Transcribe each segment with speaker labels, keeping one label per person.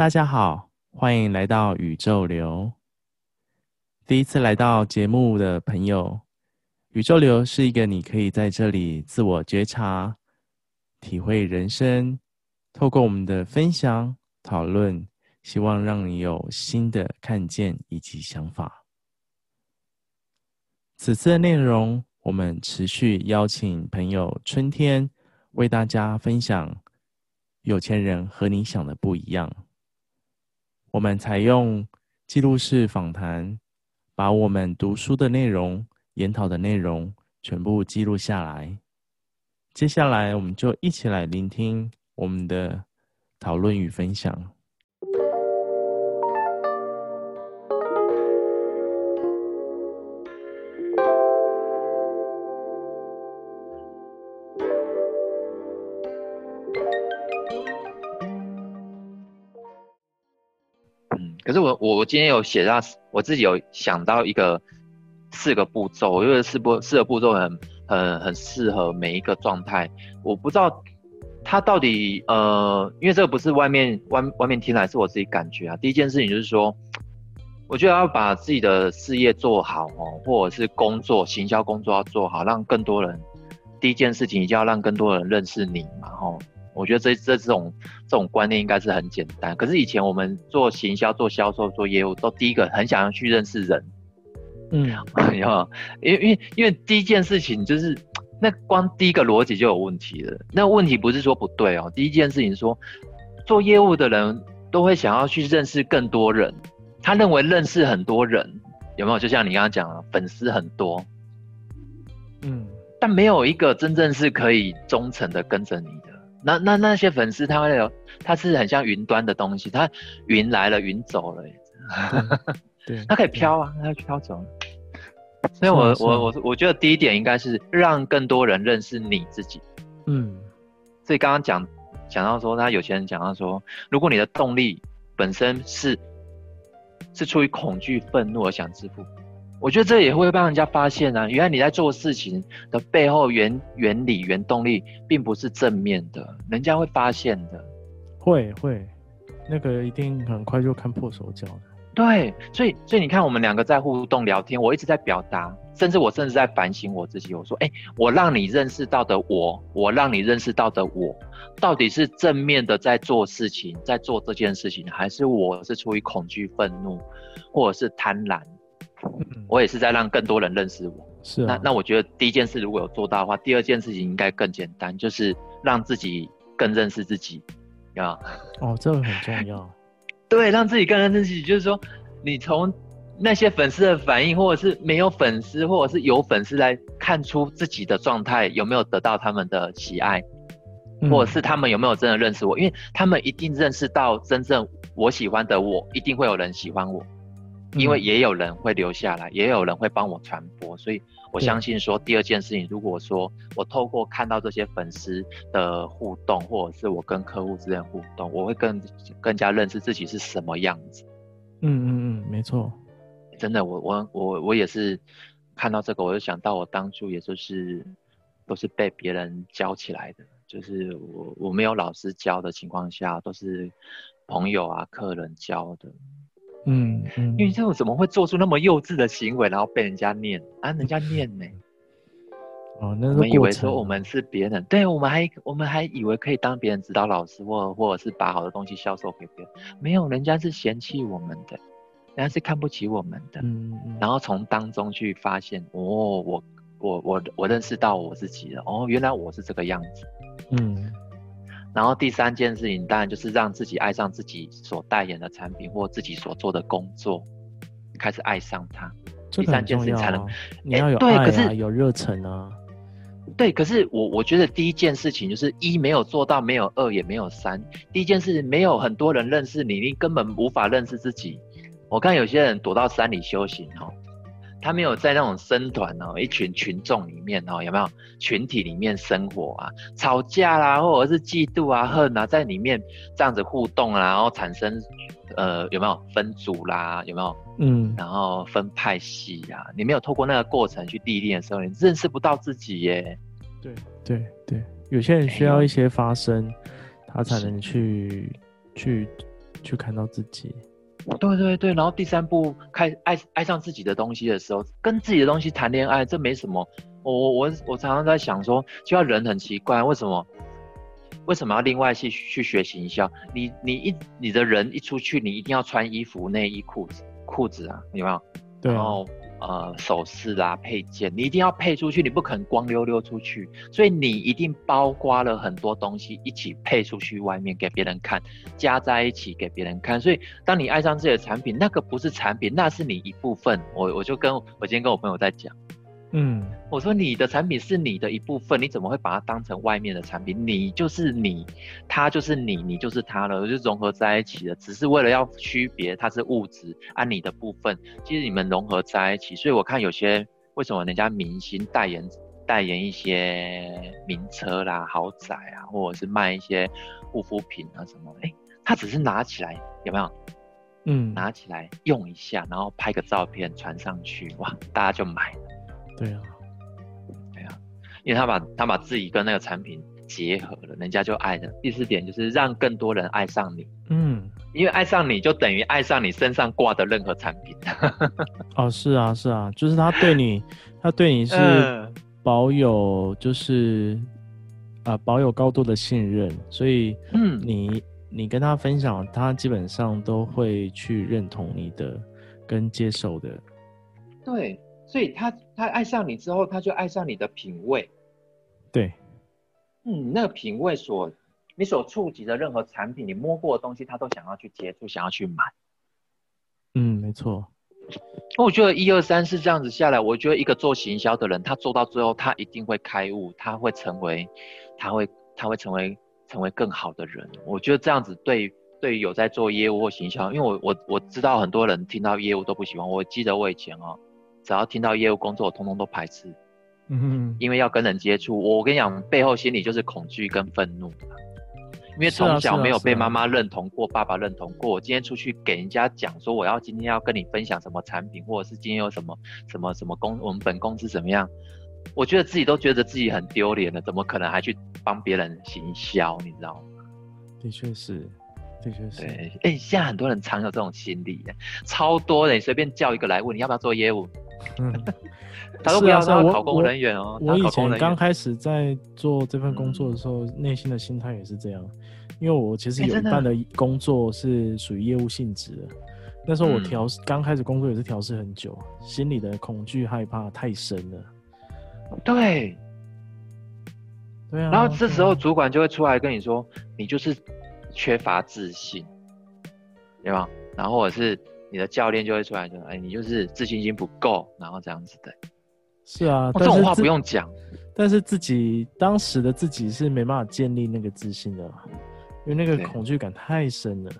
Speaker 1: 大家好，欢迎来到宇宙流。第一次来到节目的朋友，宇宙流是一个你可以在这里自我觉察、体会人生，透过我们的分享讨论，希望让你有新的看见以及想法。此次的内容，我们持续邀请朋友春天为大家分享：有钱人和你想的不一样。我们采用记录式访谈，把我们读书的内容、研讨的内容全部记录下来。接下来，我们就一起来聆听我们的讨论与分享。
Speaker 2: 可是我我我今天有写到，我自己有想到一个四个步骤，我觉得四步四个步骤很很很适合每一个状态。我不知道他到底呃，因为这个不是外面外外面听来，是我自己感觉啊。第一件事情就是说，我觉得要把自己的事业做好哦，或者是工作行销工作要做好，让更多人。第一件事情一定要让更多人认识你嘛，吼。我觉得这这这种这种观念应该是很简单，可是以前我们做行销、做销售、做业务，都第一个很想要去认识人，嗯，有没有？因为因为因为第一件事情就是，那光第一个逻辑就有问题了。那问题不是说不对哦，第一件事情说，做业务的人都会想要去认识更多人，他认为认识很多人有没有？就像你刚刚讲的，粉丝很多，嗯，但没有一个真正是可以忠诚的跟着你的。那那那些粉丝，他会有，他是很像云端的东西，他云来了，云走了，对，他可以飘啊，他飘走。所以我我我我觉得第一点应该是让更多人认识你自己。嗯，所以刚刚讲讲到说，他有钱人讲到说，如果你的动力本身是是出于恐惧、愤怒而想致富。我觉得这也会让人家发现啊，原来你在做事情的背后原原理、原动力，并不是正面的，人家会发现的。
Speaker 1: 会会，那个一定很快就看破手脚的。
Speaker 2: 对，所以所以你看，我们两个在互动聊天，我一直在表达，甚至我甚至在反省我自己。我说，哎，我让你认识到的我，我让你认识到的我，到底是正面的在做事情，在做这件事情，还是我是出于恐惧、愤怒，或者是贪婪？我也是在让更多人认识我。是、啊，那那我觉得第一件事如果有做到的话，第二件事情应该更简单，就是让自己更认识自己，啊。
Speaker 1: 哦，这个很重要。
Speaker 2: 对，让自己更认识自己，就是说，你从那些粉丝的反应，或者是没有粉丝，或者是有粉丝来看出自己的状态有没有得到他们的喜爱，嗯，或者是他们有没有真的认识我，因为他们一定认识到真正我喜欢的我，一定会有人喜欢我。因为也有人会留下来，嗯、也有人会帮我传播，所以我相信说第二件事情，如果说我透过看到这些粉丝的互动，或者是我跟客户之间的互动，我会更更加认识自己是什么样子。
Speaker 1: 嗯嗯嗯，没错，
Speaker 2: 真的，我我我我也是看到这个，我就想到我当初也就是都是被别人教起来的，就是我我没有老师教的情况下，都是朋友啊、客人教的。嗯，嗯，因为这种怎么会做出那么幼稚的行为，然后被人家念啊？人家念呢？
Speaker 1: 哦，那
Speaker 2: 我们以为说我们是别人，对，我们还我们还以为可以当别人指导老师，或或者是把好的东西销售给别人，没有，人家是嫌弃我们的，人家是看不起我们的。嗯嗯。然后从当中去发现，哦，我我我我认识到我自己了，哦，原来我是这个样子。嗯。然后第三件事情，当然就是让自己爱上自己所代言的产品或自己所做的工作，开始爱上它。第三件事情才能，
Speaker 1: 你要有爱啊，对，可是有热忱啊。
Speaker 2: 对，可是我我觉得第一件事情就是一没有做到，没有二也没有三。第一件事情没有很多人认识你，你根本无法认识自己。我看有些人躲到山里修行哦。他没有在那种僧团哦，一群群众里面哦，有没有群体里面生活啊？吵架啦，或者是嫉妒啊、恨啊，在里面这样子互动啊，然后产生呃，有没有分组啦？有没有？嗯，然后分派系啊？你没有透过那个过程去历练的时候，你认识不到自己耶。
Speaker 1: 对对对，有些人需要一些发生，他才能去去去看到自己。
Speaker 2: 对对对，然后第三步开爱爱上自己的东西的时候，跟自己的东西谈恋爱，这没什么。我我我我常常在想说，就要人很奇怪，为什么为什么要另外去去学行销？你你一你的人一出去，你一定要穿衣服、内衣、裤子、裤子啊，有没有？
Speaker 1: 对啊。
Speaker 2: 然后呃，首饰啦、配件，你一定要配出去，你不可能光溜溜出去，所以你一定包括了很多东西一起配出去外面给别人看，加在一起给别人看。所以当你爱上自己的产品，那个不是产品，那是你一部分。我我就跟我今天跟我朋友在讲。
Speaker 1: 嗯，
Speaker 2: 我说你的产品是你的一部分，你怎么会把它当成外面的产品？你就是你，他就是你，你就是他了，就融合在一起了。只是为了要区别它是物质，按你的部分，其实你们融合在一起。所以我看有些为什么人家明星代言代言一些名车啦、豪宅啊，或者是卖一些护肤品啊什么，哎，他只是拿起来有没有？
Speaker 1: 嗯，
Speaker 2: 拿起来用一下，然后拍个照片传上去，哇，大家就买了。
Speaker 1: 对啊，
Speaker 2: 对啊，因为他把他把自己跟那个产品结合了，人家就爱了。第四点就是让更多人爱上你，
Speaker 1: 嗯，
Speaker 2: 因为爱上你就等于爱上你身上挂的任何产品。
Speaker 1: 哦，是啊，是啊，就是他对你，他对你是保有就是啊、呃、保有高度的信任，所以嗯，你你跟他分享，他基本上都会去认同你的跟接受的，
Speaker 2: 对。所以他他爱上你之后，他就爱上你的品味。
Speaker 1: 对，
Speaker 2: 嗯，那个品味所你所触及的任何产品，你摸过的东西，他都想要去接触，想要去买。
Speaker 1: 嗯，没错。
Speaker 2: 我觉得一二三是这样子下来，我觉得一个做行销的人，他做到最后，他一定会开悟，他会成为，他会他会成为成为更好的人。我觉得这样子对对于有在做业务或行销，因为我我我知道很多人听到业务都不喜欢。我记得我以前哦。只要听到业务工作，我通通都排斥。嗯哼，因为要跟人接触，我跟你讲，背后心里就是恐惧跟愤怒。因为从小没有被妈妈认同过，爸爸认同过。我今天出去给人家讲说，我要今天要跟你分享什么产品，或者是今天有什么什么什么公，我们本公司怎么样？我觉得自己都觉得自己很丢脸了，怎么可能还去帮别人行销？你知道吗？
Speaker 1: 的确是。对，对，
Speaker 2: 哎、欸，现在很多人常有这种心理，超多的。你随便叫一个来问你要不要做业务，嗯，他都不要说考公务人员哦。
Speaker 1: 我以前刚开始在做这份工作的时候，内、嗯、心的心态也是这样，因为我其实有一半的工作是属于业务性质的。那时候我调试刚开始工作也是调试很久，心里的恐惧害怕太深了。
Speaker 2: 对，
Speaker 1: 对啊。
Speaker 2: 然后这时候主管就会出来跟你说，你就是。缺乏自信，对吧？然后我是你的教练就会出来说：“哎，你就是自信心不够。”然后这样子的。
Speaker 1: 是啊，
Speaker 2: 这种话不用讲。
Speaker 1: 但是自己当时的自己是没办法建立那个自信的，因为那个恐惧感太深了。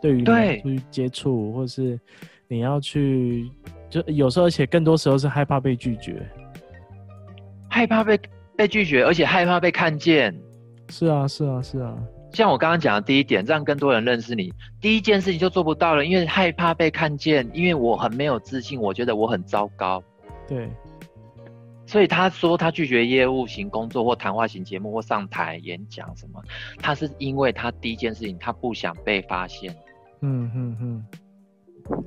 Speaker 1: 对于对出去接触，或是你要去，就有时候，而且更多时候是害怕被拒绝，
Speaker 2: 害怕被被拒绝，而且害怕被看见。
Speaker 1: 是啊，是啊，是啊。
Speaker 2: 像我刚刚讲的第一点，让更多人认识你，第一件事情就做不到了，因为害怕被看见，因为我很没有自信，我觉得我很糟糕。
Speaker 1: 对，
Speaker 2: 所以他说他拒绝业务型工作或谈话型节目或上台演讲什么，他是因为他第一件事情他不想被发现。
Speaker 1: 嗯嗯嗯，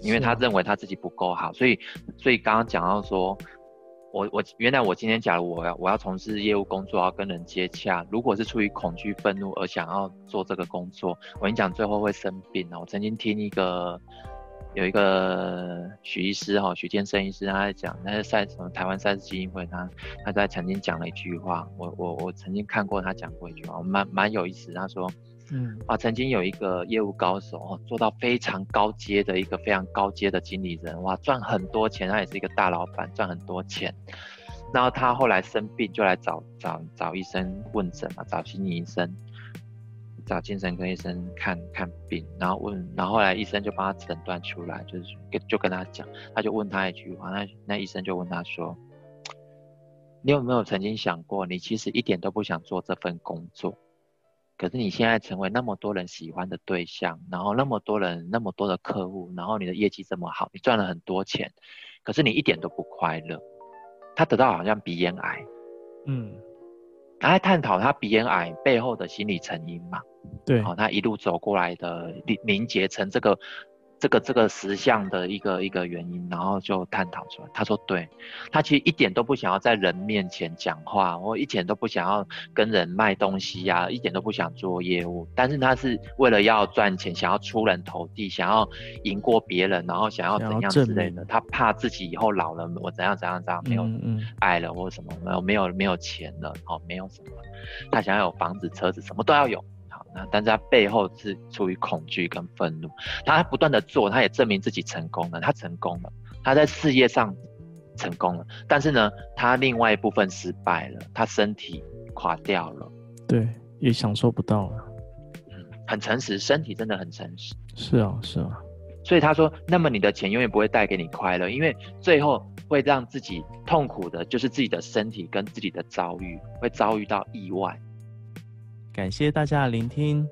Speaker 2: 因为他认为他自己不够好，所以所以刚刚讲到说。我我原来我今天假如我要我要从事业务工作，要跟人接洽，如果是出于恐惧、愤怒而想要做这个工作，我跟你讲，最后会生病的！我曾经听一个有一个许医师哈，许建生医师他在讲，那是赛什么台湾赛事基金会，他他在曾经讲了一句话，我我我曾经看过他讲过一句话，蛮蛮有意思。他说。嗯啊，曾经有一个业务高手哦，做到非常高阶的一个非常高阶的经理人，哇，赚很多钱，他也是一个大老板，赚很多钱。然后他后来生病，就来找找找医生问诊嘛，找心理医生，找精神科医生看看病，然后问，然后后来医生就帮他诊断出来，就是跟就跟他讲，他就问他一句话，那那医生就问他说，你有没有曾经想过，你其实一点都不想做这份工作？可是你现在成为那么多人喜欢的对象，然后那么多人那么多的客户，然后你的业绩这么好，你赚了很多钱，可是你一点都不快乐。他得到好像鼻咽癌，
Speaker 1: 嗯，
Speaker 2: 他在探讨他鼻咽癌背后的心理成因嘛。
Speaker 1: 对，
Speaker 2: 好，他一路走过来的凝凝结成这个。这个这个实相的一个一个原因，然后就探讨出来。他说对，他其实一点都不想要在人面前讲话，我一点都不想要跟人卖东西呀、啊，一点都不想做业务。但是他是为了要赚钱，想要出人头地，想要赢过别人，然后想要怎样之类的。他怕自己以后老了，我怎样怎样怎样没有爱了，或什么没有没有没有钱了，哦，没有什么，他想要有房子、车子，什么都要有。但是他背后是出于恐惧跟愤怒，他不断的做，他也证明自己成功了，他成功了，他在事业上成功了，但是呢，他另外一部分失败了，他身体垮掉了，
Speaker 1: 对，也享受不到了，
Speaker 2: 嗯，很诚实，身体真的很诚实，
Speaker 1: 是啊，是啊，
Speaker 2: 所以他说，那么你的钱永远不会带给你快乐，因为最后会让自己痛苦的，就是自己的身体跟自己的遭遇，会遭遇到意外。
Speaker 1: 感谢大家的聆听，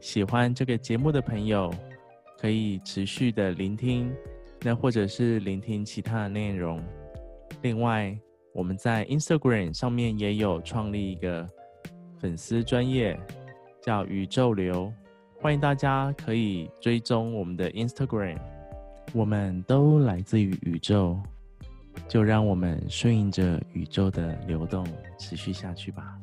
Speaker 1: 喜欢这个节目的朋友可以持续的聆听，那或者是聆听其他的内容。另外，我们在 Instagram 上面也有创立一个粉丝专业，叫宇宙流，欢迎大家可以追踪我们的 Instagram。我们都来自于宇宙，就让我们顺应着宇宙的流动，持续下去吧。